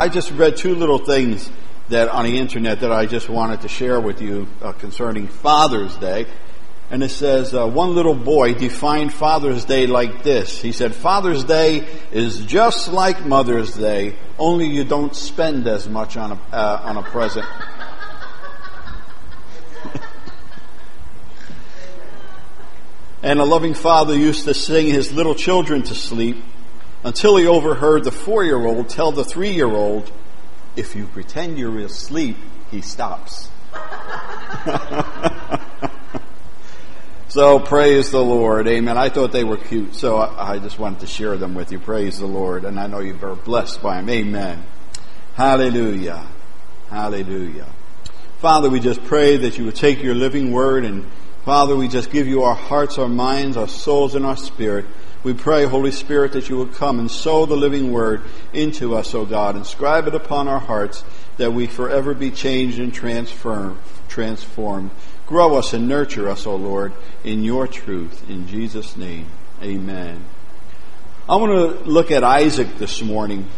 I just read two little things that on the internet that I just wanted to share with you uh, concerning Father's Day. And it says, uh, one little boy defined Father's Day like this. He said, Father's Day is just like Mother's Day, only you don't spend as much on a, uh, on a present. and a loving father used to sing his little children to sleep until he overheard the four year old tell the three year old, if you pretend you're asleep, he stops. so praise the Lord. Amen. I thought they were cute, so I, just wanted to share them with you. Praise the Lord. And I know you are blessed by them. Amen. Hallelujah. Hallelujah. Father, we just pray that you would take your living word and Father, we just give you our hearts, our minds, our souls, and our spirit. We pray, Holy Spirit, that you will come and sow the living word into us, O God. Inscribe it upon our hearts that we forever be changed and transformed. transformed. Grow us and nurture us, O Lord, in your truth. In Jesus' name, amen. I want to look at Isaac this morning.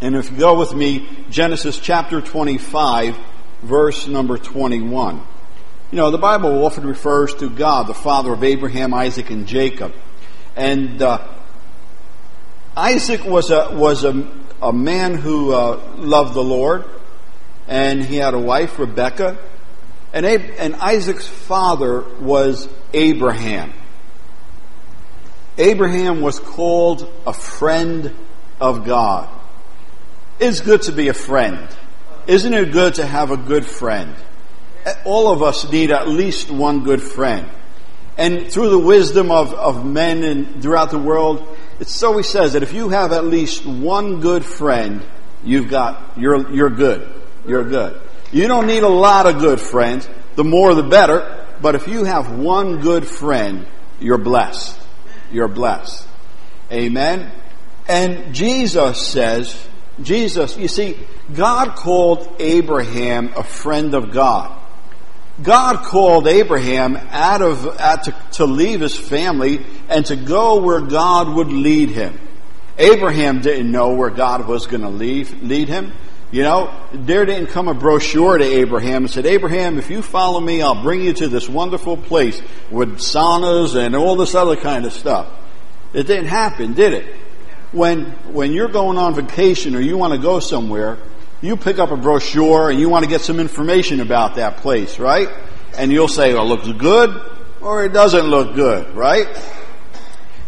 And if you go with me, Genesis chapter 25, verse number 21. You know, the Bible often refers to God, the father of Abraham, Isaac, and Jacob. And uh, Isaac was a was a, a man who uh, loved the Lord, and he had a wife, Rebecca, and Ab- and Isaac's father was Abraham. Abraham was called a friend of God. It's good to be a friend. Isn't it good to have a good friend? All of us need at least one good friend. And through the wisdom of, of men and throughout the world, it's so he says that if you have at least one good friend, you've got, you're, you're good. You're good. You don't need a lot of good friends. The more the better. But if you have one good friend, you're blessed. You're blessed. Amen. And Jesus says, Jesus, you see, God called Abraham a friend of God. God called Abraham out of out to, to leave his family and to go where God would lead him. Abraham didn't know where God was going to lead lead him. You know, there didn't come a brochure to Abraham and said, Abraham, if you follow me, I'll bring you to this wonderful place with saunas and all this other kind of stuff. It didn't happen, did it? When, when you're going on vacation or you want to go somewhere, you pick up a brochure and you want to get some information about that place, right? And you'll say, well, it looks good or it doesn't look good, right?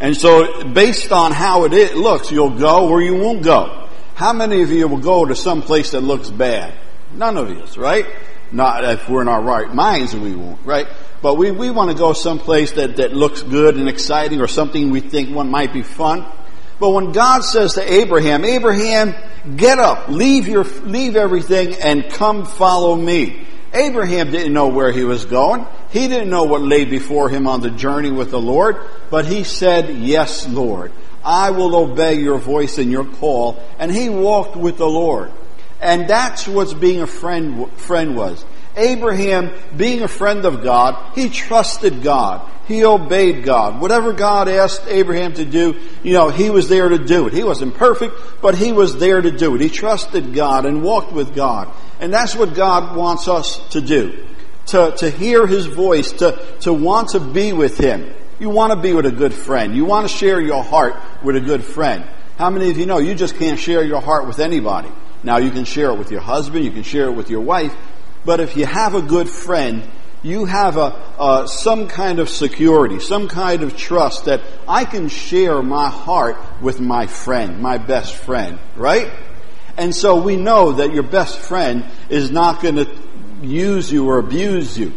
And so based on how it looks, you'll go or you won't go. How many of you will go to some place that looks bad? None of us, right? Not if we're in our right minds, we won't, right? But we, we want to go someplace that, that looks good and exciting or something we think one might be fun. But when God says to Abraham, Abraham, get up, leave your, leave everything and come follow me. Abraham didn't know where he was going. He didn't know what lay before him on the journey with the Lord, but he said, yes, Lord. I will obey your voice and your call. And he walked with the Lord. And that's what being a friend, friend was. Abraham, being a friend of God, he trusted God. He obeyed God. Whatever God asked Abraham to do, you know, he was there to do it. He wasn't perfect, but he was there to do it. He trusted God and walked with God. And that's what God wants us to do. To, to hear His voice, to, to want to be with Him. You want to be with a good friend. You want to share your heart with a good friend. How many of you know you just can't share your heart with anybody? Now you can share it with your husband, you can share it with your wife, but if you have a good friend, you have a, some kind of security, some kind of trust that I can share my heart with my friend, my best friend, right? And so we know that your best friend is not going to use you or abuse you.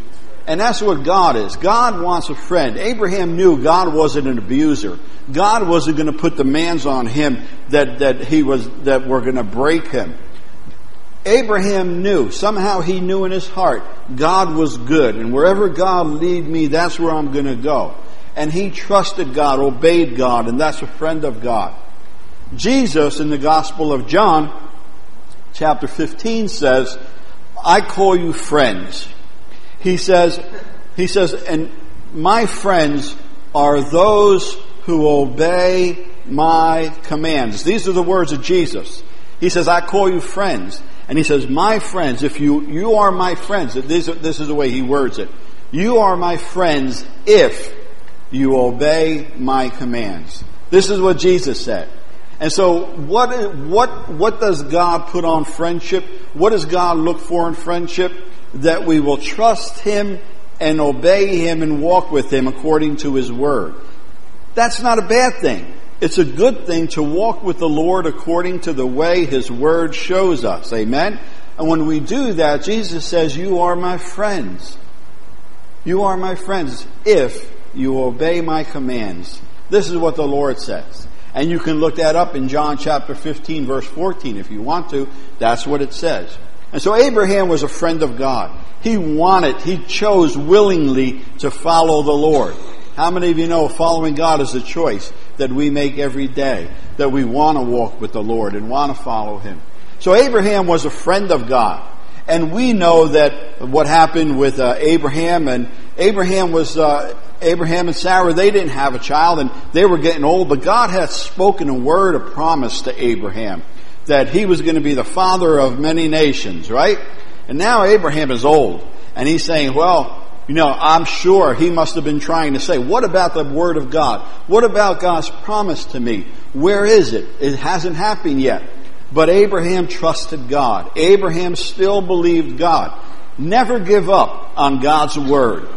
And that's what God is. God wants a friend. Abraham knew God wasn't an abuser. God wasn't going to put demands on him that, that he was, that were going to break him. Abraham knew, somehow he knew in his heart, God was good, and wherever God lead me, that's where I'm going to go. And he trusted God, obeyed God, and that's a friend of God. Jesus in the Gospel of John, chapter 15 says, I call you friends. He says, he says, and my friends are those who obey my commands. These are the words of Jesus. He says, I call you friends. And he says, my friends, if you, you are my friends. This, this is the way he words it. You are my friends if you obey my commands. This is what Jesus said. And so what, what, what does God put on friendship? What does God look for in friendship? That we will trust Him and obey Him and walk with Him according to His Word. That's not a bad thing. It's a good thing to walk with the Lord according to the way His Word shows us. Amen? And when we do that, Jesus says, you are my friends. You are my friends if you obey my commands. This is what the Lord says. And you can look that up in John chapter 15 verse 14 if you want to. That's what it says. And so Abraham was a friend of God. He wanted, he chose willingly to follow the Lord. How many of you know following God is a choice that we make every day? That we want to walk with the Lord and want to follow Him. So Abraham was a friend of God. And we know that what happened with uh, Abraham and Abraham was uh, Abraham and Sarah, they didn't have a child and they were getting old, but God had spoken a word of promise to Abraham that he was going to be the father of many nations, right? And now Abraham is old and he's saying, well, you know, I'm sure he must have been trying to say, what about the word of God? What about God's promise to me? Where is it? It hasn't happened yet. But Abraham trusted God. Abraham still believed God. Never give up on God's word.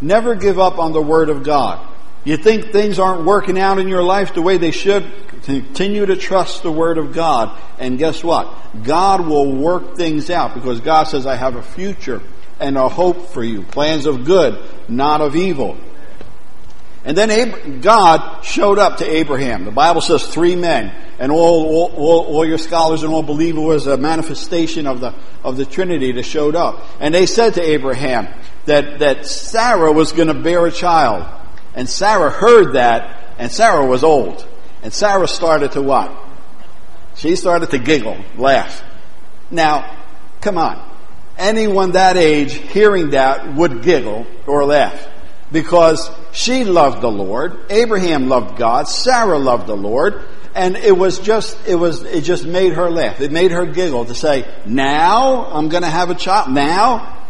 Never give up on the Word of God. You think things aren't working out in your life the way they should? Continue to trust the Word of God. And guess what? God will work things out because God says, I have a future and a hope for you. Plans of good, not of evil. And then God showed up to Abraham. The Bible says three men, and all, all, all, your scholars and all believe it was a manifestation of the, of the Trinity that showed up. And they said to Abraham that, that Sarah was going to bear a child. And Sarah heard that, and Sarah was old. And Sarah started to what? She started to giggle, laugh. Now, come on. Anyone that age hearing that would giggle or laugh because she loved the Lord. Abraham loved God. Sarah loved the Lord. And it was just, it was, it just made her laugh. It made her giggle to say, now I'm going to have a child. Now?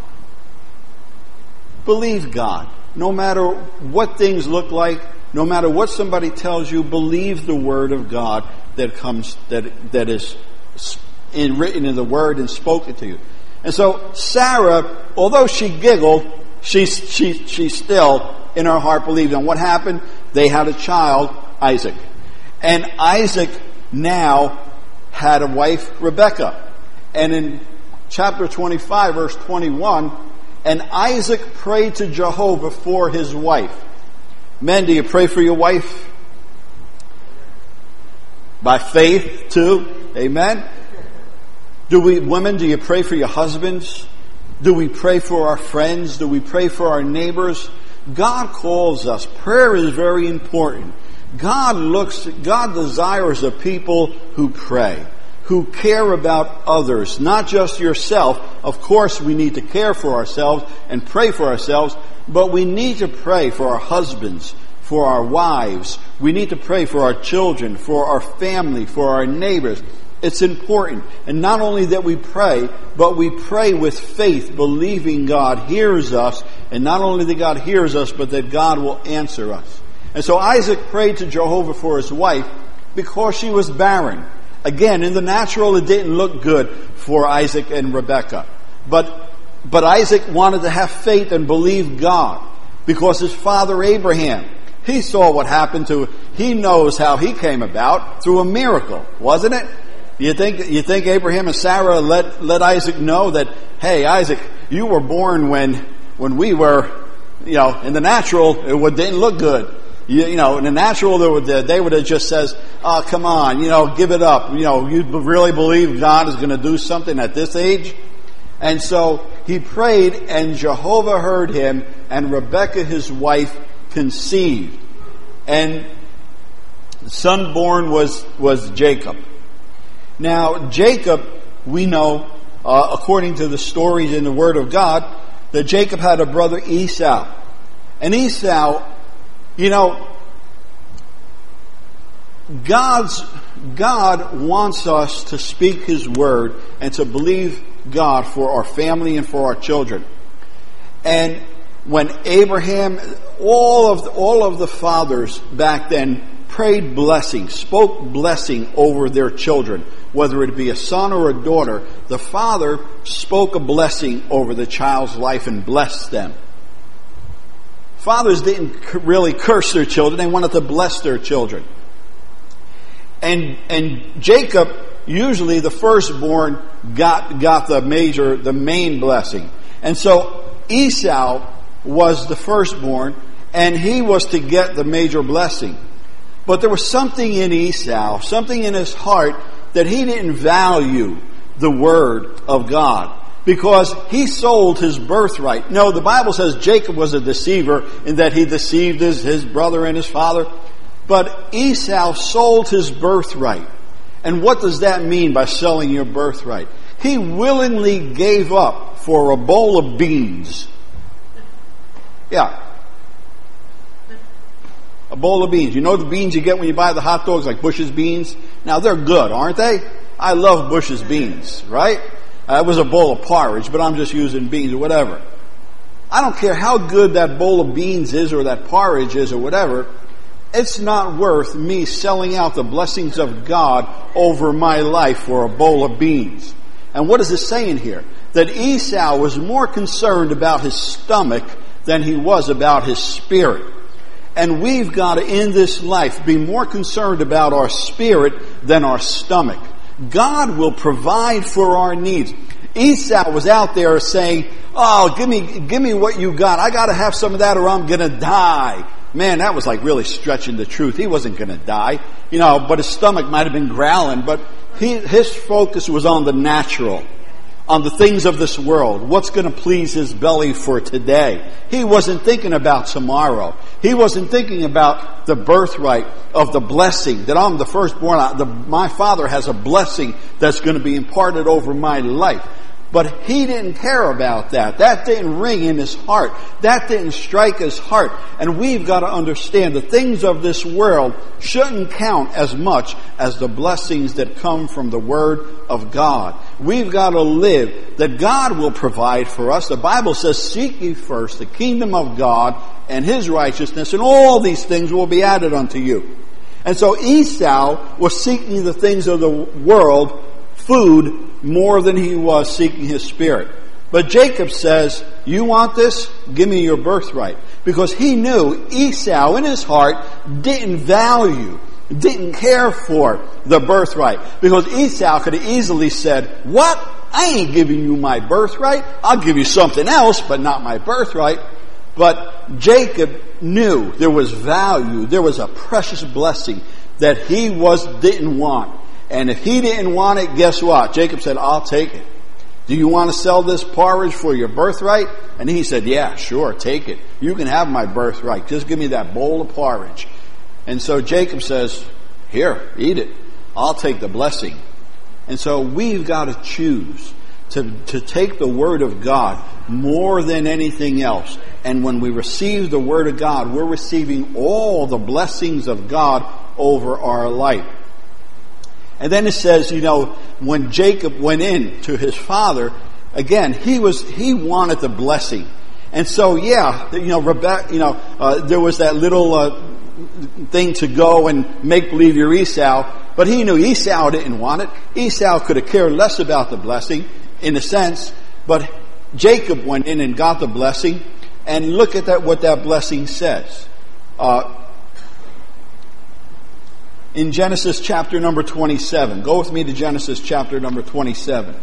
Believe God. No matter what things look like, no matter what somebody tells you, believe the word of God that comes, that, that is in, written in the word and spoken to you. And so Sarah, although she giggled, she, she, she still, in her heart, believed. And what happened? They had a child, Isaac. And Isaac now had a wife, Rebecca. And in chapter 25, verse 21, and Isaac prayed to Jehovah for his wife. Men, do you pray for your wife? By faith, too? Amen? Do we, women, do you pray for your husbands? Do we pray for our friends? Do we pray for our neighbors? God calls us. Prayer is very important. God looks, God desires a people who pray, who care about others, not just yourself. Of course, we need to care for ourselves and pray for ourselves, but we need to pray for our husbands, for our wives. We need to pray for our children, for our family, for our neighbors. It's important. And not only that we pray, but we pray with faith, believing God hears us, and not only that God hears us, but that God will answer us. And so Isaac prayed to Jehovah for his wife because she was barren. Again, in the natural, it didn't look good for Isaac and Rebekah. But, but Isaac wanted to have faith and believe God because his father Abraham, he saw what happened to, he knows how he came about through a miracle, wasn't it? You think, you think Abraham and Sarah let, let Isaac know that, hey, Isaac, you were born when, when we were, you know, in the natural, it didn't look good. You, you know, in the natural, they would, they would have just says, oh, come on, you know, give it up. You know, you really believe God is going to do something at this age? And so he prayed and Jehovah heard him and Rebekah, his wife, conceived. And the son born was, was Jacob. Now, Jacob, we know, uh, according to the stories in the Word of God, that Jacob had a brother Esau. And Esau, you know, God's, God wants us to speak His word and to believe God for our family and for our children. And when Abraham, all of the, all of the fathers back then prayed blessing, spoke blessing over their children, whether it be a son or a daughter, the father spoke a blessing over the child's life and blessed them. Fathers didn't really curse their children, they wanted to bless their children. And, and Jacob, usually the firstborn, got, got the major, the main blessing. And so Esau was the firstborn, and he was to get the major blessing. But there was something in Esau, something in his heart that he didn't value the word of God because he sold his birthright. No, the Bible says Jacob was a deceiver in that he deceived his, his brother and his father. But Esau sold his birthright. And what does that mean by selling your birthright? He willingly gave up for a bowl of beans. Yeah. A bowl of beans. You know the beans you get when you buy the hot dogs, like Bush's beans? Now they're good, aren't they? I love Bush's beans, right? Uh, was a bowl of porridge, but I'm just using beans or whatever. I don't care how good that bowl of beans is or that porridge is or whatever. It's not worth me selling out the blessings of God over my life for a bowl of beans. And what is it saying here? That Esau was more concerned about his stomach than he was about his spirit. And we've got to, in this life, be more concerned about our spirit than our stomach. God will provide for our needs. Esau was out there saying, Oh, give me, give me what you got. I gotta have some of that or I'm gonna die. Man, that was like really stretching the truth. He wasn't gonna die. You know, but his stomach might have been growling, but he, his focus was on the natural on the things of this world, what's going to please his belly for today. He wasn't thinking about tomorrow. He wasn't thinking about the birthright of the blessing that I'm the firstborn. The, my father has a blessing that's going to be imparted over my life. But he didn't care about that. That didn't ring in his heart. That didn't strike his heart. And we've got to understand the things of this world shouldn't count as much as the blessings that come from the Word of God. We've got to live that God will provide for us. The Bible says, seek ye first the kingdom of God and his righteousness and all these things will be added unto you. And so Esau was seeking the things of the world, food, more than he was seeking his spirit. But Jacob says, you want this? Give me your birthright. Because he knew Esau in his heart didn't value, didn't care for the birthright. Because Esau could have easily said, what? I ain't giving you my birthright. I'll give you something else, but not my birthright. But Jacob knew there was value, there was a precious blessing that he was, didn't want. And if he didn't want it, guess what? Jacob said, I'll take it. Do you want to sell this porridge for your birthright? And he said, Yeah, sure, take it. You can have my birthright. Just give me that bowl of porridge. And so Jacob says, Here, eat it. I'll take the blessing. And so we've got to choose to, to take the Word of God more than anything else. And when we receive the Word of God, we're receiving all the blessings of God over our life. And then it says, you know, when Jacob went in to his father, again, he was, he wanted the blessing. And so, yeah, you know, Rebecca, you know, uh, there was that little, uh, thing to go and make believe you're Esau, but he knew Esau didn't want it. Esau could have cared less about the blessing, in a sense, but Jacob went in and got the blessing, and look at that, what that blessing says. Uh, in Genesis chapter number 27. Go with me to Genesis chapter number 27.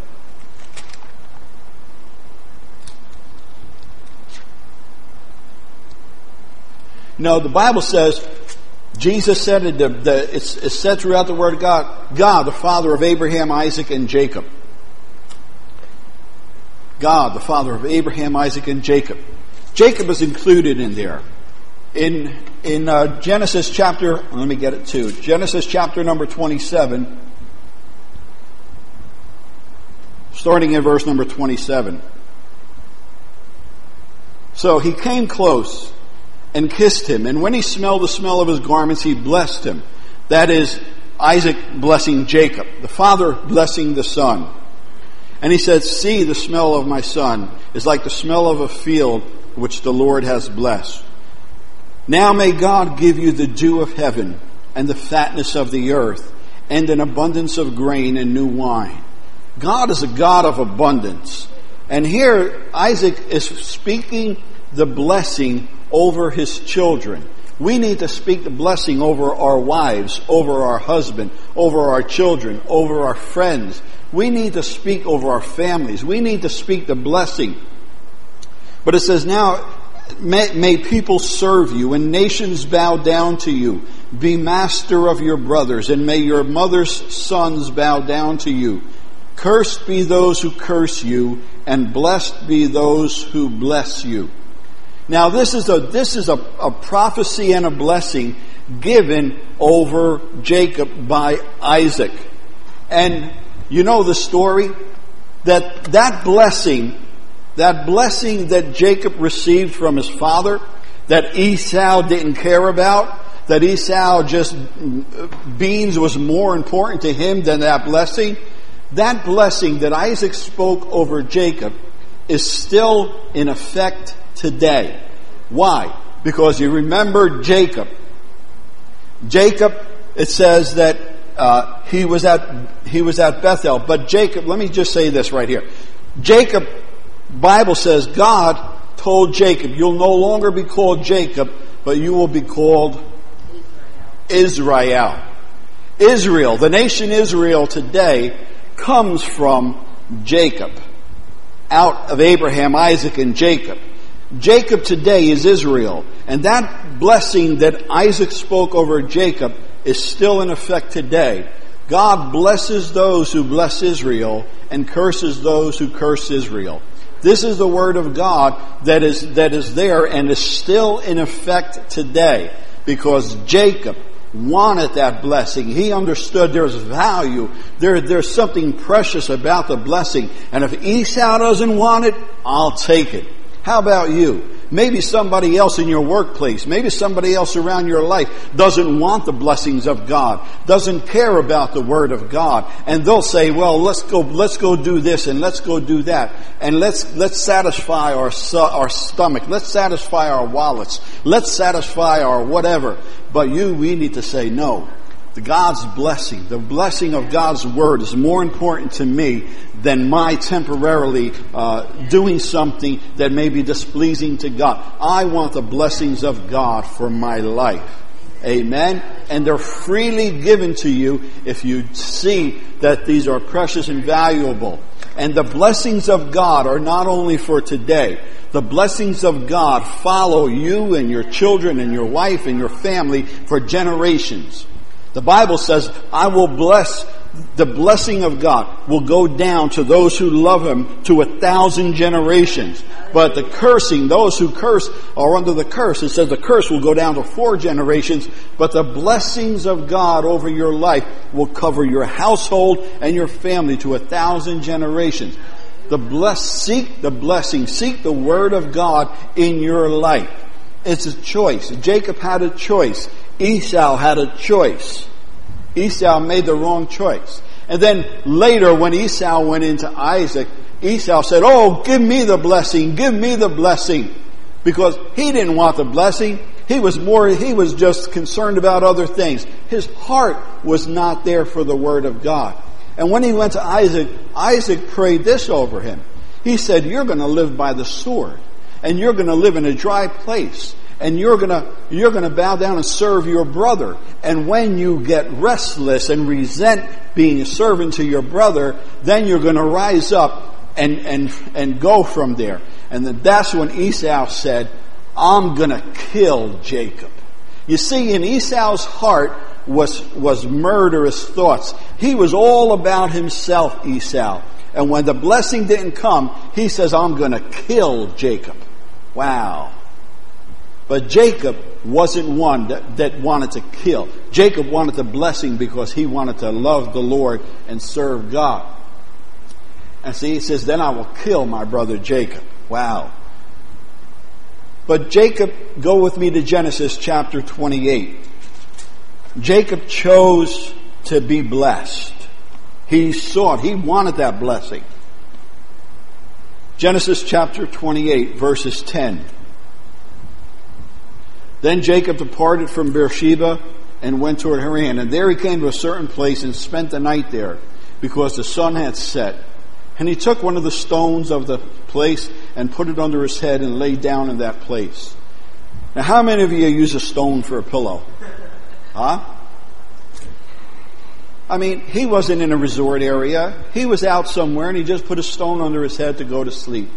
No, the Bible says, Jesus said it, the, the, it's, it's said throughout the Word of God, God, the Father of Abraham, Isaac, and Jacob. God, the Father of Abraham, Isaac, and Jacob. Jacob is included in there in in uh, Genesis chapter, let me get it too. Genesis chapter number 27, starting in verse number 27. So he came close and kissed him, and when he smelled the smell of his garments, he blessed him. That is, Isaac blessing Jacob, the father blessing the son. And he said, See, the smell of my son is like the smell of a field which the Lord has blessed. Now may God give you the dew of heaven and the fatness of the earth and an abundance of grain and new wine. God is a God of abundance. And here Isaac is speaking the blessing over his children. We need to speak the blessing over our wives, over our husband, over our children, over our friends. We need to speak over our families. We need to speak the blessing. But it says now, may, may people serve you and nations bow down to you. Be master of your brothers and may your mother's sons bow down to you. Cursed be those who curse you and blessed be those who bless you. Now this is a, this is a, a prophecy and a blessing given over Jacob by Isaac. And you know the story? That that blessing, that blessing that Jacob received from his father, that Esau didn't care about, that Esau just, beans was more important to him than that blessing, that blessing that Isaac spoke over Jacob is still in effect today. Why? Because you remember Jacob. Jacob, it says that uh, he was at he was at Bethel. But Jacob, let me just say this right here. Jacob, Bible says God told Jacob, "You'll no longer be called Jacob, but you will be called Israel." Israel, the nation Israel today, comes from Jacob, out of Abraham, Isaac, and Jacob. Jacob today is Israel. And that blessing that Isaac spoke over Jacob is still in effect today. God blesses those who bless Israel and curses those who curse Israel. This is the word of God that is, that is there and is still in effect today because Jacob wanted that blessing. He understood there's value. There, there's something precious about the blessing. And if Esau doesn't want it, I'll take it. How about you? Maybe somebody else in your workplace, maybe somebody else around your life doesn't want the blessings of God, doesn't care about the Word of God, and they'll say, well, let's go, let's go do this and let's go do that, and let's, let's satisfy our, our stomach, let's satisfy our wallets, let's satisfy our whatever. But you, we need to say no. God's blessing, the blessing of God's word is more important to me than my temporarily uh, doing something that may be displeasing to God. I want the blessings of God for my life. Amen. And they're freely given to you if you see that these are precious and valuable. And the blessings of God are not only for today. The blessings of God follow you and your children and your wife and your family for generations. The Bible says, I will bless, the blessing of God will go down to those who love Him to a thousand generations. But the cursing, those who curse are under the curse. It says the curse will go down to four generations, but the blessings of God over your life will cover your household and your family to a thousand generations. The bless, seek the blessing, seek the word of God in your life. It's a choice. Jacob had a choice. Esau had a choice. Esau made the wrong choice. And then later, when Esau went into Isaac, Esau said, Oh, give me the blessing, give me the blessing. Because he didn't want the blessing. He was more, he was just concerned about other things. His heart was not there for the word of God. And when he went to Isaac, Isaac prayed this over him. He said, You're going to live by the sword, and you're going to live in a dry place and you're gonna, you're gonna bow down and serve your brother. And when you get restless and resent being a servant to your brother, then you're gonna rise up and, and, and go from there. And then that's when Esau said, I'm gonna kill Jacob. You see, in Esau's heart was, was murderous thoughts. He was all about himself, Esau. And when the blessing didn't come, he says, I'm gonna kill Jacob. Wow. But Jacob wasn't one that, that, wanted to kill. Jacob wanted the blessing because he wanted to love the Lord and serve God. And see, he says, then I will kill my brother Jacob. Wow. But Jacob, go with me to Genesis chapter 28. Jacob chose to be blessed. He sought, he wanted that blessing. Genesis chapter 28, verses 10. Then Jacob departed from Beersheba and went toward Haran. And there he came to a certain place and spent the night there because the sun had set. And he took one of the stones of the place and put it under his head and lay down in that place. Now, how many of you use a stone for a pillow? Huh? I mean, he wasn't in a resort area. He was out somewhere and he just put a stone under his head to go to sleep.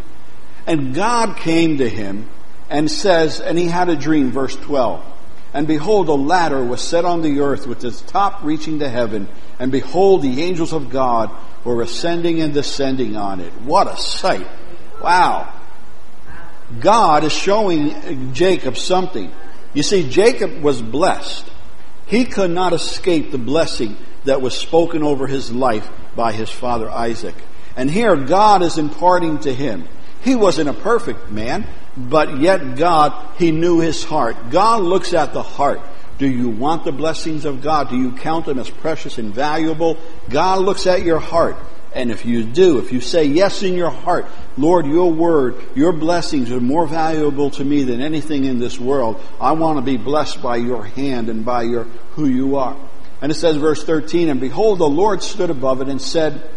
And God came to him and says, and he had a dream, verse 12. And behold, a ladder was set on the earth with its top reaching to heaven. And behold, the angels of God were ascending and descending on it. What a sight. Wow. God is showing Jacob something. You see, Jacob was blessed. He could not escape the blessing that was spoken over his life by his father Isaac. And here God is imparting to him. He wasn't a perfect man, but yet God, he knew his heart. God looks at the heart. Do you want the blessings of God? Do you count them as precious and valuable? God looks at your heart. And if you do, if you say yes in your heart, Lord, your word, your blessings are more valuable to me than anything in this world. I want to be blessed by your hand and by your who you are. And it says, verse 13, and behold, the Lord stood above it and said,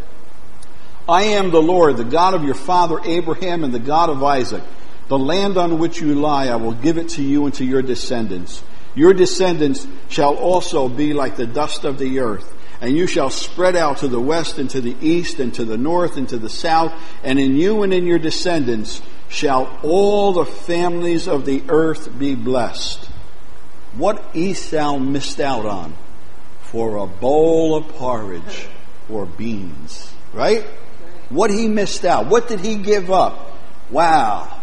I am the Lord, the God of your father Abraham and the God of Isaac. The land on which you lie, I will give it to you and to your descendants. Your descendants shall also be like the dust of the earth, and you shall spread out to the west and to the east and to the north and to the south, and in you and in your descendants shall all the families of the earth be blessed. What Esau missed out on for a bowl of porridge or beans, right? What he missed out. What did he give up? Wow.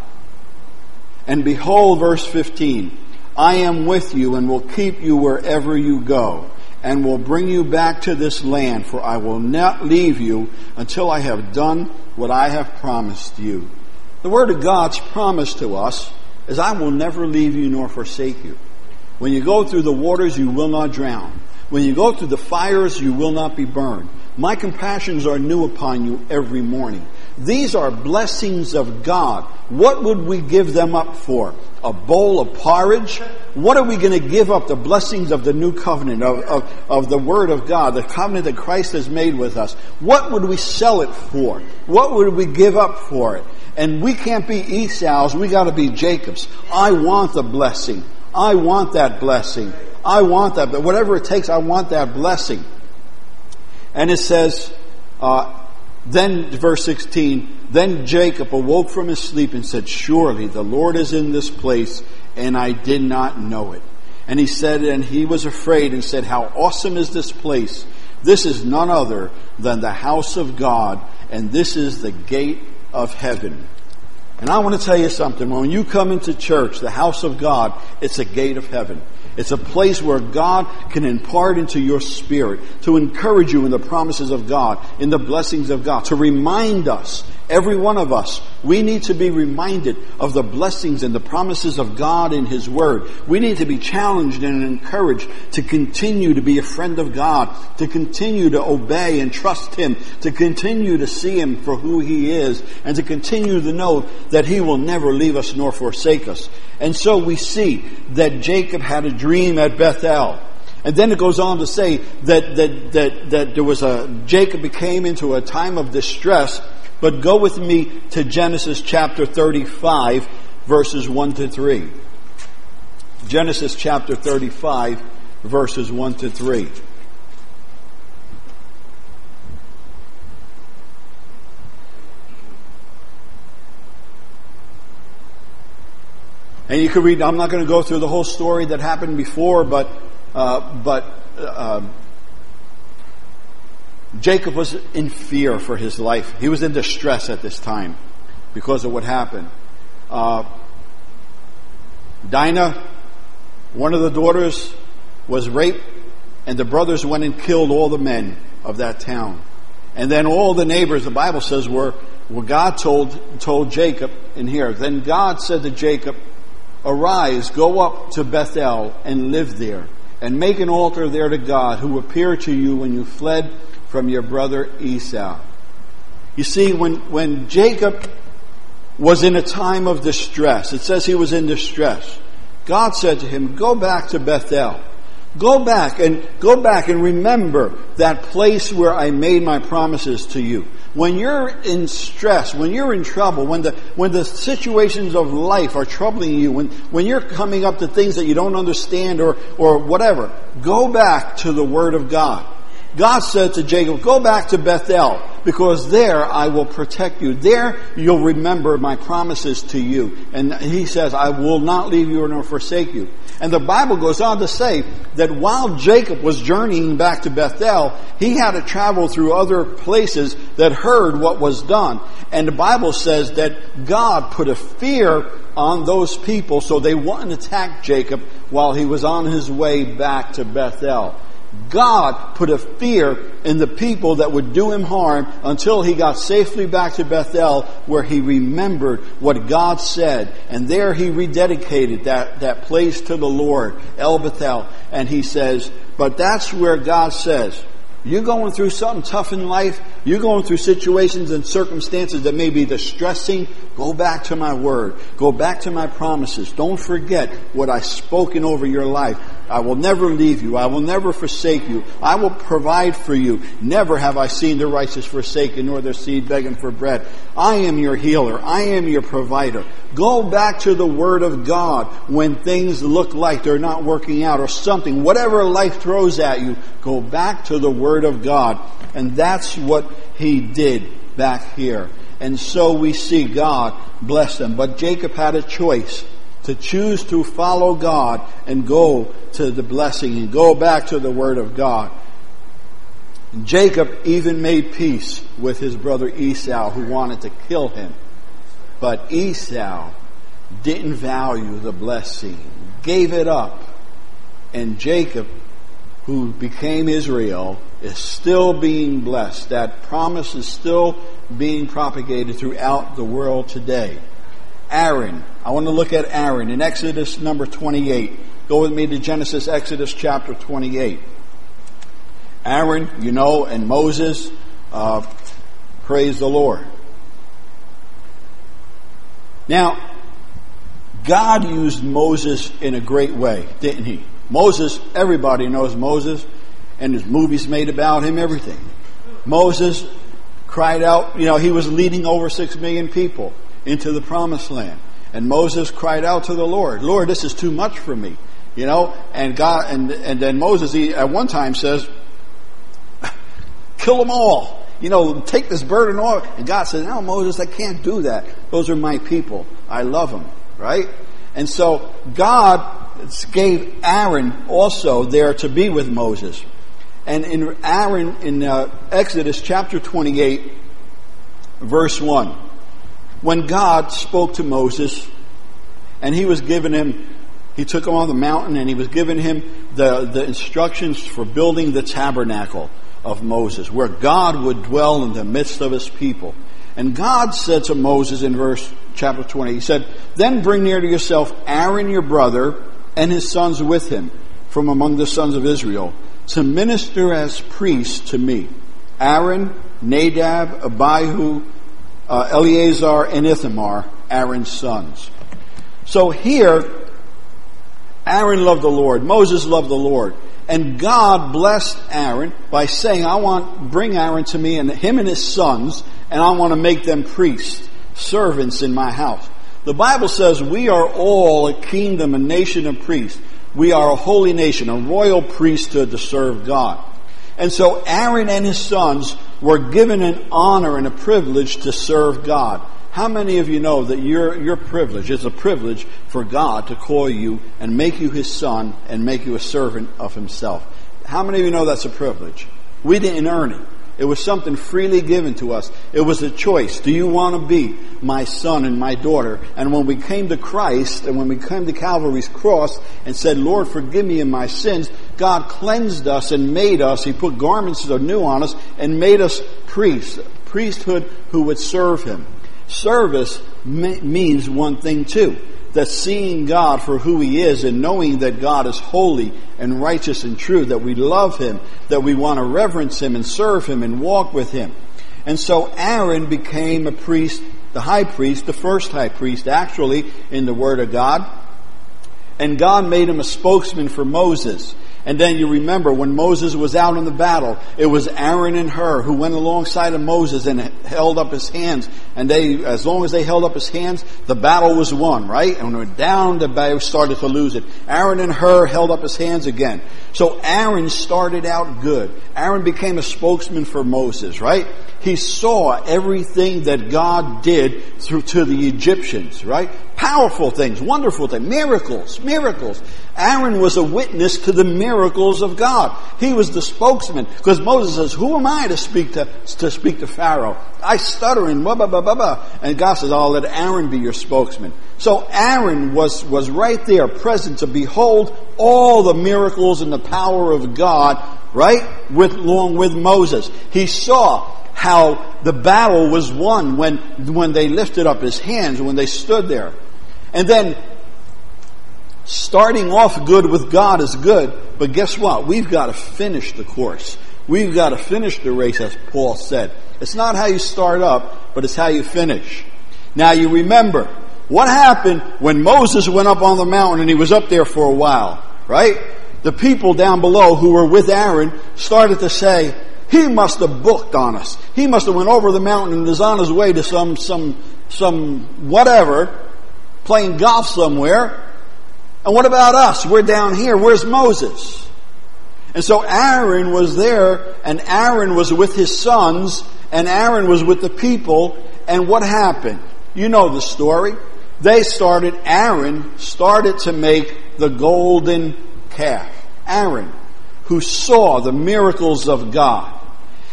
And behold, verse 15, I am with you and will keep you wherever you go and will bring you back to this land, for I will not leave you until I have done what I have promised you. The word of God's promise to us is I will never leave you nor forsake you. When you go through the waters, you will not drown. When you go through the fires, you will not be burned. My compassions are new upon you every morning. These are blessings of God. What would we give them up for? A bowl of porridge? What are we going to give up? The blessings of the new covenant, of, of, of the Word of God, the covenant that Christ has made with us. What would we sell it for? What would we give up for it? And we can't be Esau's, we gotta be Jacob's. I want the blessing. I want that blessing. I want that, but whatever it takes, I want that blessing. And it says, uh, then, verse 16, then Jacob awoke from his sleep and said, Surely the Lord is in this place, and I did not know it. And he said, and he was afraid and said, How awesome is this place! This is none other than the house of God, and this is the gate of heaven. And I want to tell you something. When you come into church, the house of God, it's a gate of heaven. It's a place where God can impart into your spirit to encourage you in the promises of God, in the blessings of God, to remind us, every one of us, we need to be reminded of the blessings and the promises of God in His Word. We need to be challenged and encouraged to continue to be a friend of God, to continue to obey and trust Him, to continue to see Him for who He is, and to continue to know that He will never leave us nor forsake us. And so we see that Jacob had a dream at Bethel. And then it goes on to say that, that, that, that there was a, Jacob became into a time of distress, but go with me to Genesis chapter 35, verses 1 to 3. Genesis chapter 35, verses 1 to 3. And you could read, I'm not going to go through the whole story that happened before, but, uh, but uh, Jacob was in fear for his life. He was in distress at this time because of what happened. Uh, Dinah, one of the daughters, was raped, and the brothers went and killed all the men of that town. And then all the neighbors, the Bible says, were, were God told, told Jacob in here. Then God said to Jacob, Arise, go up to Bethel and live there, and make an altar there to God who appeared to you when you fled from your brother Esau. You see, when, when Jacob was in a time of distress, it says he was in distress. God said to him, go back to Bethel. Go back and go back and remember that place where I made my promises to you. When you're in stress, when you're in trouble, when the, when the situations of life are troubling you, when, when you're coming up to things that you don't understand or, or whatever, go back to the Word of God. God said to Jacob, go back to Bethel because there I will protect you. There you'll remember my promises to you. And he says, I will not leave you nor forsake you. And the Bible goes on to say that while Jacob was journeying back to Bethel, he had to travel through other places that heard what was done. And the Bible says that God put a fear on those people so they wouldn't attack Jacob while he was on his way back to Bethel. God put a fear in the people that would do him harm until he got safely back to Bethel where he remembered what God said. And there he rededicated that, that place to the Lord, El Bethel. And he says, but that's where God says, you're going through something tough in life. You're going through situations and circumstances that may be distressing. Go back to my word. Go back to my promises. Don't forget what I've spoken over your life. I will never leave you. I will never forsake you. I will provide for you. Never have I seen the righteous forsaken nor their seed begging for bread. I am your healer. I am your provider. Go back to the Word of God when things look like they're not working out or something. Whatever life throws at you, go back to the Word of God. And that's what he did back here. And so we see God bless them. But Jacob had a choice to choose to follow God and go to the blessing and go back to the Word of God. Jacob even made peace with his brother Esau who wanted to kill him. But Esau didn't value the blessing, gave it up. And Jacob, who became Israel, is still being blessed. That promise is still being propagated throughout the world today. Aaron. I want to look at Aaron in Exodus number 28. Go with me to Genesis, Exodus chapter 28. Aaron, you know, and Moses, uh, praise the Lord. Now, God used Moses in a great way, didn't he? Moses, everybody knows Moses, and there's movies made about him, everything. Moses cried out, you know, he was leading over six million people into the promised land. And Moses cried out to the Lord, Lord, this is too much for me. You know, and God, and, and then Moses, he at one time says, kill them all. You know, take this burden off. And God says, no, Moses, I can't do that. Those are my people. I love them. Right? And so God gave Aaron also there to be with Moses. And in Aaron, in uh, Exodus chapter 28, verse 1, when God spoke to Moses and he was giving him, he took him on the mountain and he was giving him the, the instructions for building the tabernacle of Moses, where God would dwell in the midst of his people. And God said to Moses in verse chapter 20, He said, Then bring near to yourself Aaron your brother and his sons with him from among the sons of Israel to minister as priests to me. Aaron, Nadab, Abihu, uh, Eleazar and Ithamar, Aaron's sons. So here, Aaron loved the Lord. Moses loved the Lord. And God blessed Aaron by saying, I want, bring Aaron to me and him and his sons, and I want to make them priests, servants in my house. The Bible says we are all a kingdom, a nation of priests. We are a holy nation, a royal priesthood to serve God. And so Aaron and his sons were given an honor and a privilege to serve God. How many of you know that your, your privilege is a privilege for God to call you and make you his son and make you a servant of himself? How many of you know that's a privilege? We didn't earn it. It was something freely given to us. It was a choice. Do you want to be my son and my daughter? And when we came to Christ and when we came to Calvary's cross and said, Lord, forgive me in my sins, God cleansed us and made us. He put garments that are new on us and made us priests, priesthood who would serve Him. Service means one thing too. That seeing God for who He is and knowing that God is holy and righteous and true, that we love Him, that we want to reverence Him and serve Him and walk with Him. And so Aaron became a priest, the high priest, the first high priest actually in the Word of God. And God made him a spokesman for Moses. And then you remember when Moses was out in the battle, it was Aaron and Hur who went alongside of Moses and held up his hands. And they, as long as they held up his hands, the battle was won, right? And when it went down, the battle started to lose it. Aaron and Hur held up his hands again. So Aaron started out good. Aaron became a spokesman for Moses, right? He saw everything that God did through to the Egyptians, right? Powerful things, wonderful things, miracles, miracles. Aaron was a witness to the miracles of God. He was the spokesman because Moses says, "Who am I to speak to to speak to Pharaoh? I stutter and blah blah blah blah blah." And God says, "I'll let Aaron be your spokesman." So Aaron was was right there, present to behold all the miracles and the power of God, right, with along with Moses. He saw how the battle was won when when they lifted up his hands, when they stood there. And then starting off good with God is good, but guess what? We've got to finish the course. We've got to finish the race, as Paul said. It's not how you start up, but it's how you finish. Now you remember, what happened when Moses went up on the mountain and he was up there for a while, right? The people down below who were with Aaron started to say, he must have booked on us. He must have went over the mountain and is on his way to some, some, some whatever, playing golf somewhere. And what about us? We're down here. Where's Moses? And so Aaron was there, and Aaron was with his sons, and Aaron was with the people, and what happened? You know the story. They started, Aaron started to make the golden calf. Aaron, who saw the miracles of God.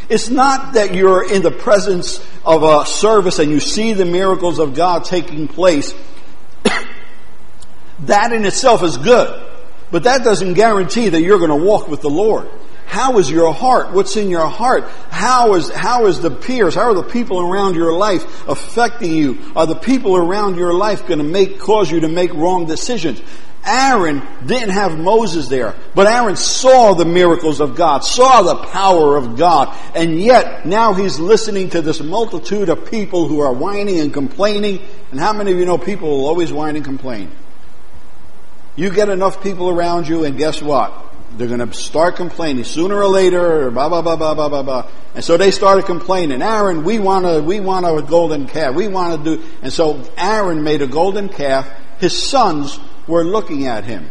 It's not that you're in the presence of a service and you see the miracles of God taking place that in itself is good. But that doesn't guarantee that you're going to walk with the Lord. How is your heart? What's in your heart? How is, how is the peers, how are the people around your life affecting you? Are the people around your life going to make, cause you to make wrong decisions? Aaron didn't have Moses there, but Aaron saw the miracles of God, saw the power of God, and yet now he's listening to this multitude of people who are whining and complaining. And how many of you know people will always whine and complain? You get enough people around you, and guess what? They're going to start complaining sooner or later, blah blah blah blah blah blah blah. And so they started complaining. Aaron, we want a we want a golden calf. We want to do. And so Aaron made a golden calf. His sons were looking at him.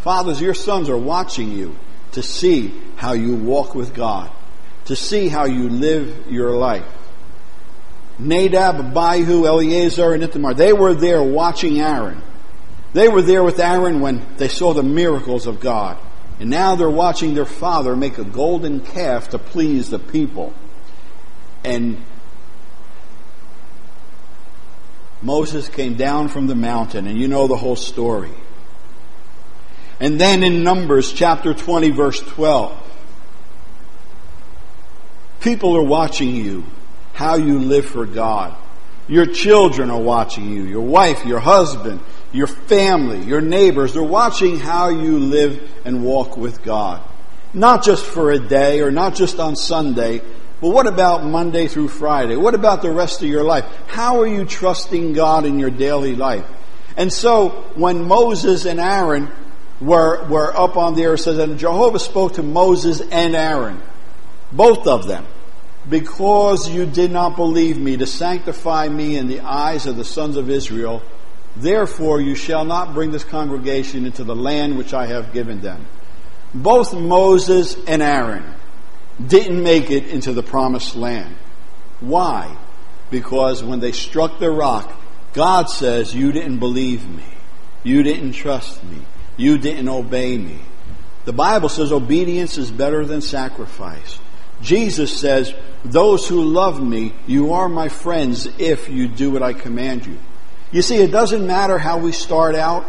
Fathers, your sons are watching you to see how you walk with God, to see how you live your life. Nadab, Abihu, Eleazar, and Ithamar, they were there watching Aaron. They were there with Aaron when they saw the miracles of God. And now they're watching their father make a golden calf to please the people. And Moses came down from the mountain, and you know the whole story. And then in Numbers chapter 20, verse 12, people are watching you, how you live for God. Your children are watching you, your wife, your husband, your family, your neighbors, they're watching how you live and walk with God. Not just for a day or not just on Sunday, but what about Monday through Friday? What about the rest of your life? How are you trusting God in your daily life? And so when Moses and Aaron were, were up on there, it says and Jehovah spoke to Moses and Aaron, both of them, because you did not believe me to sanctify me in the eyes of the sons of Israel, Therefore, you shall not bring this congregation into the land which I have given them. Both Moses and Aaron didn't make it into the promised land. Why? Because when they struck the rock, God says, You didn't believe me. You didn't trust me. You didn't obey me. The Bible says obedience is better than sacrifice. Jesus says, Those who love me, you are my friends if you do what I command you. You see, it doesn't matter how we start out,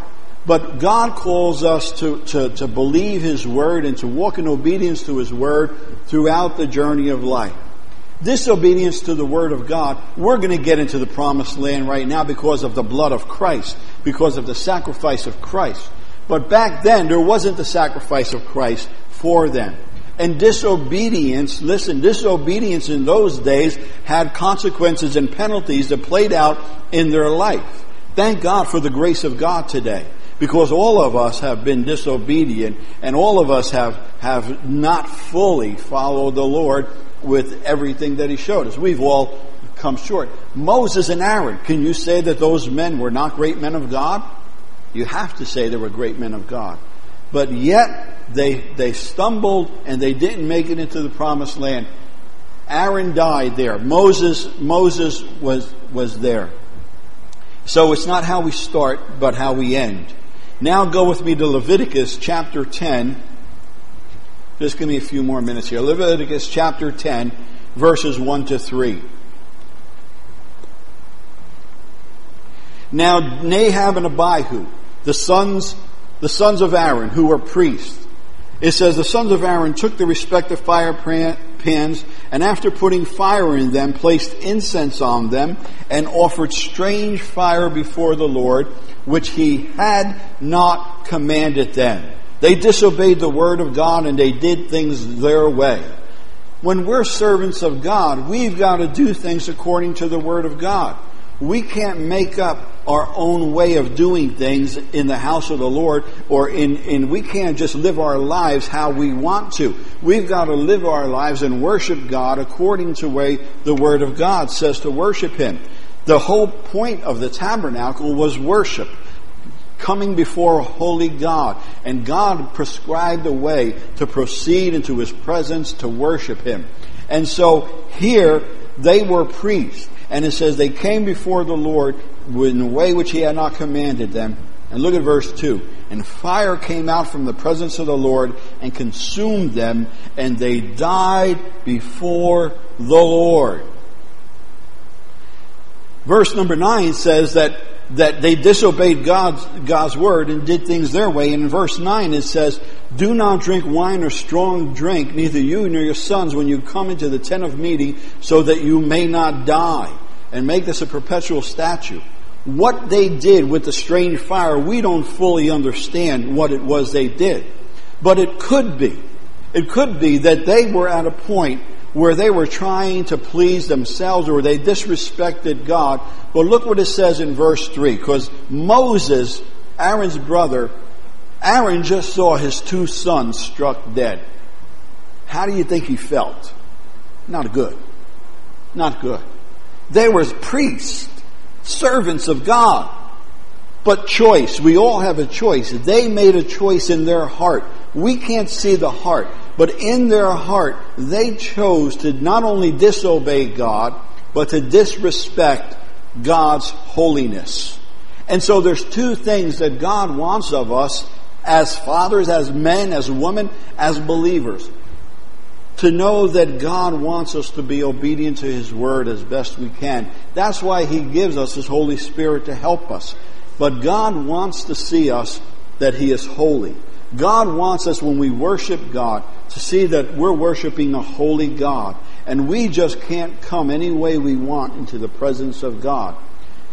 but God calls us to, to, to believe His Word and to walk in obedience to His Word throughout the journey of life. disobedience to the Word of God, we're going to get into the promised land right now because of the blood of Christ, because of the sacrifice of Christ. But back then, there wasn't the sacrifice of Christ for them. And disobedience, listen, disobedience in those days had consequences and penalties that played out in their life. Thank God for the grace of God today. Because all of us have been disobedient and all of us have, have not fully followed the Lord with everything that He showed us. We've all come short. Moses and Aaron, can you say that those men were not great men of God? You have to say they were great men of God. But yet, they, they stumbled and they didn't make it into the promised land. Aaron died there. Moses, Moses was, was there. So it's not how we start, but how we end. Now go with me to Leviticus chapter 10. Just give me a few more minutes here. Leviticus chapter 10, verses 1 to 3. Now Nadab and Abihu, the sons, the sons of Aaron, who were priests, it says the sons of Aaron took the respective fire pans and after putting fire in them, placed incense on them and offered strange fire before the Lord, which he had not commanded them. They disobeyed the word of God and they did things their way. When we're servants of God, we've got to do things according to the word of God. We can't make up our own way of doing things in the house of the Lord or in, in we can't just live our lives how we want to. We've got to live our lives and worship God according to the way the Word of God says to worship Him. The whole point of the tabernacle was worship coming before a holy God. And God prescribed a way to proceed into His presence to worship Him. And so here, they were priests. And it says they came before the Lord in a way which he had not commanded them. And look at verse 2. And fire came out from the presence of the Lord and consumed them, and they died before the Lord. Verse number 9 says that, that they disobeyed God's, God's word and did things their way. And in verse 9 it says, Do not drink wine or strong drink, neither you nor your sons, when you come into the tent of meeting, so that you may not die and make this a perpetual statute. What they did with the strange fire, we don't fully understand what it was they did. But it could be. It could be that they were at a point where they were trying to please themselves or they disrespected God. But look what it says in verse 3, because Moses, Aaron's brother, Aaron just saw his two sons struck dead. How do you think he felt? Not good. Not good. They were priests, servants of God. But choice, we all have a choice. They made a choice in their heart. We can't see the heart, but in their heart, they chose to not only disobey God, but to disrespect God's holiness. And so there's two things that God wants of us as fathers, as men, as women, as believers to know that God wants us to be obedient to His Word as best we can. That's why He gives us His Holy Spirit to help us. But God wants to see us that He is holy. God wants us when we worship God to see that we're worshiping a holy God. And we just can't come any way we want into the presence of God.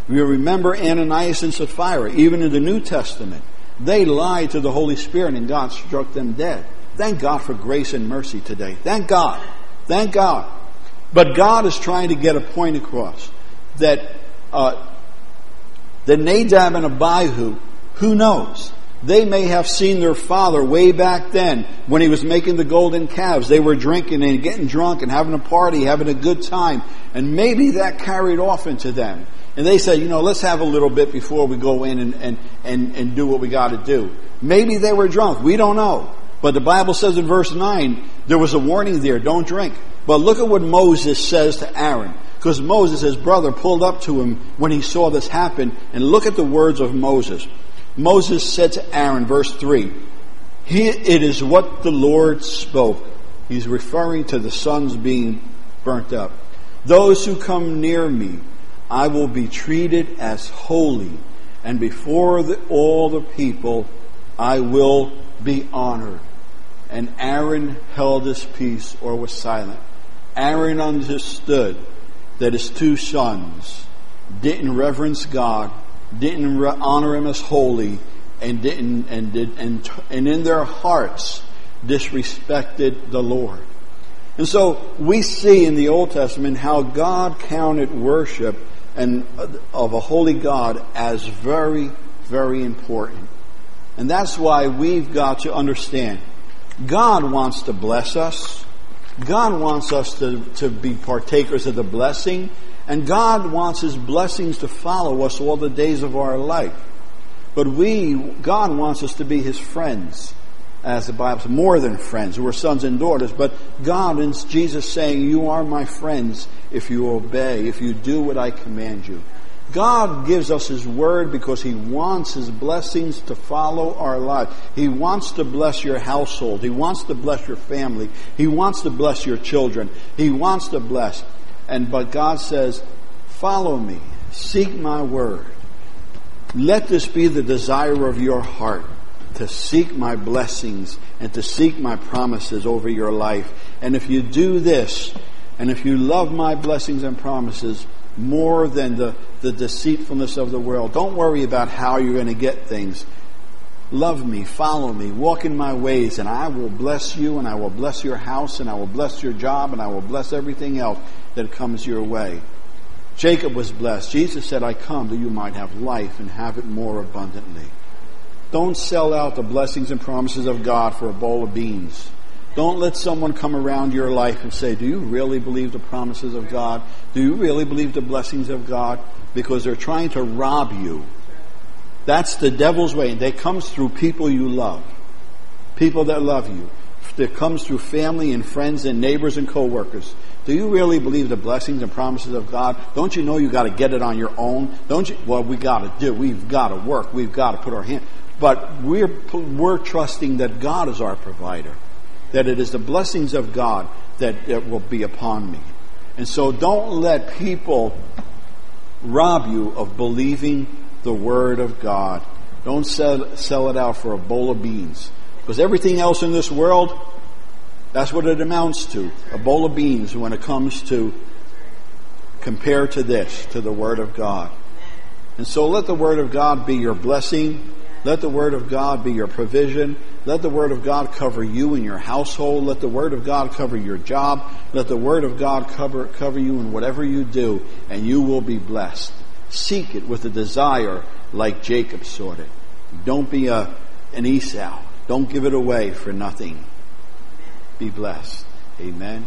We remember Ananias and Sapphira, even in the New Testament. They lied to the Holy Spirit and God struck them dead. Thank God for grace and mercy today. Thank God. Thank God. But God is trying to get a point across that uh, the Nadab and Abihu, who knows? They may have seen their father way back then when he was making the golden calves. They were drinking and getting drunk and having a party, having a good time. And maybe that carried off into them. And they said, you know, let's have a little bit before we go in and, and, and, and do what we got to do. Maybe they were drunk. We don't know. But the Bible says in verse 9, there was a warning there, don't drink. But look at what Moses says to Aaron. Because Moses, his brother, pulled up to him when he saw this happen. And look at the words of Moses. Moses said to Aaron, verse 3, It is what the Lord spoke. He's referring to the sons being burnt up. Those who come near me, I will be treated as holy, and before the, all the people, I will be honored and Aaron held his peace or was silent. Aaron understood that his two sons didn't reverence God, didn't honor him as holy, and didn't and did and and in their hearts disrespected the Lord. And so we see in the Old Testament how God counted worship and uh, of a holy God as very, very important. And that's why we've got to understand God wants to bless us. God wants us to, to be partakers of the blessing. And God wants His blessings to follow us all the days of our life. But we, God wants us to be His friends, as the Bible says, more than friends. We're sons and daughters. But God and Jesus saying, You are my friends if you obey, if you do what I command you. God gives us His Word because He wants His blessings to follow our life. He wants to bless your household. He wants to bless your family. He wants to bless your children. He wants to bless. And, but God says, follow me. Seek my Word. Let this be the desire of your heart to seek my blessings and to seek my promises over your life. And if you do this, and if you love my blessings and promises more than the, the deceitfulness of the world, don't worry about how you're going to get things. Love me, follow me, walk in my ways, and I will bless you, and I will bless your house, and I will bless your job, and I will bless everything else that comes your way. Jacob was blessed. Jesus said, I come that you might have life and have it more abundantly. Don't sell out the blessings and promises of God for a bowl of beans. Don't let someone come around your life and say, Do you really believe the promises of God? Do you really believe the blessings of God? Because they're trying to rob you. That's the devil's way. And that comes through people you love. People that love you. That comes through family and friends and neighbors and coworkers. Do you really believe the blessings and promises of God? Don't you know you got to get it on your own? Don't you? Well, we got to do. We've got to work. We've got to put our hand. But we're we're trusting that God is our provider. That it is the blessings of God that, that will be upon me. And so don't let people rob you of believing the Word of God. Don't sell, sell it out for a bowl of beans. Because everything else in this world, that's what it amounts to. A bowl of beans when it comes to compare to this, to the Word of God. And so let the Word of God be your blessing. Let the Word of God be your provision. Let the Word of God cover you and your household. Let the Word of God cover your job. Let the Word of God cover, cover you in whatever you do, and you will be blessed. Seek it with a desire like Jacob sought it. Don't be a, an Esau. Don't give it away for nothing. Be blessed. Amen.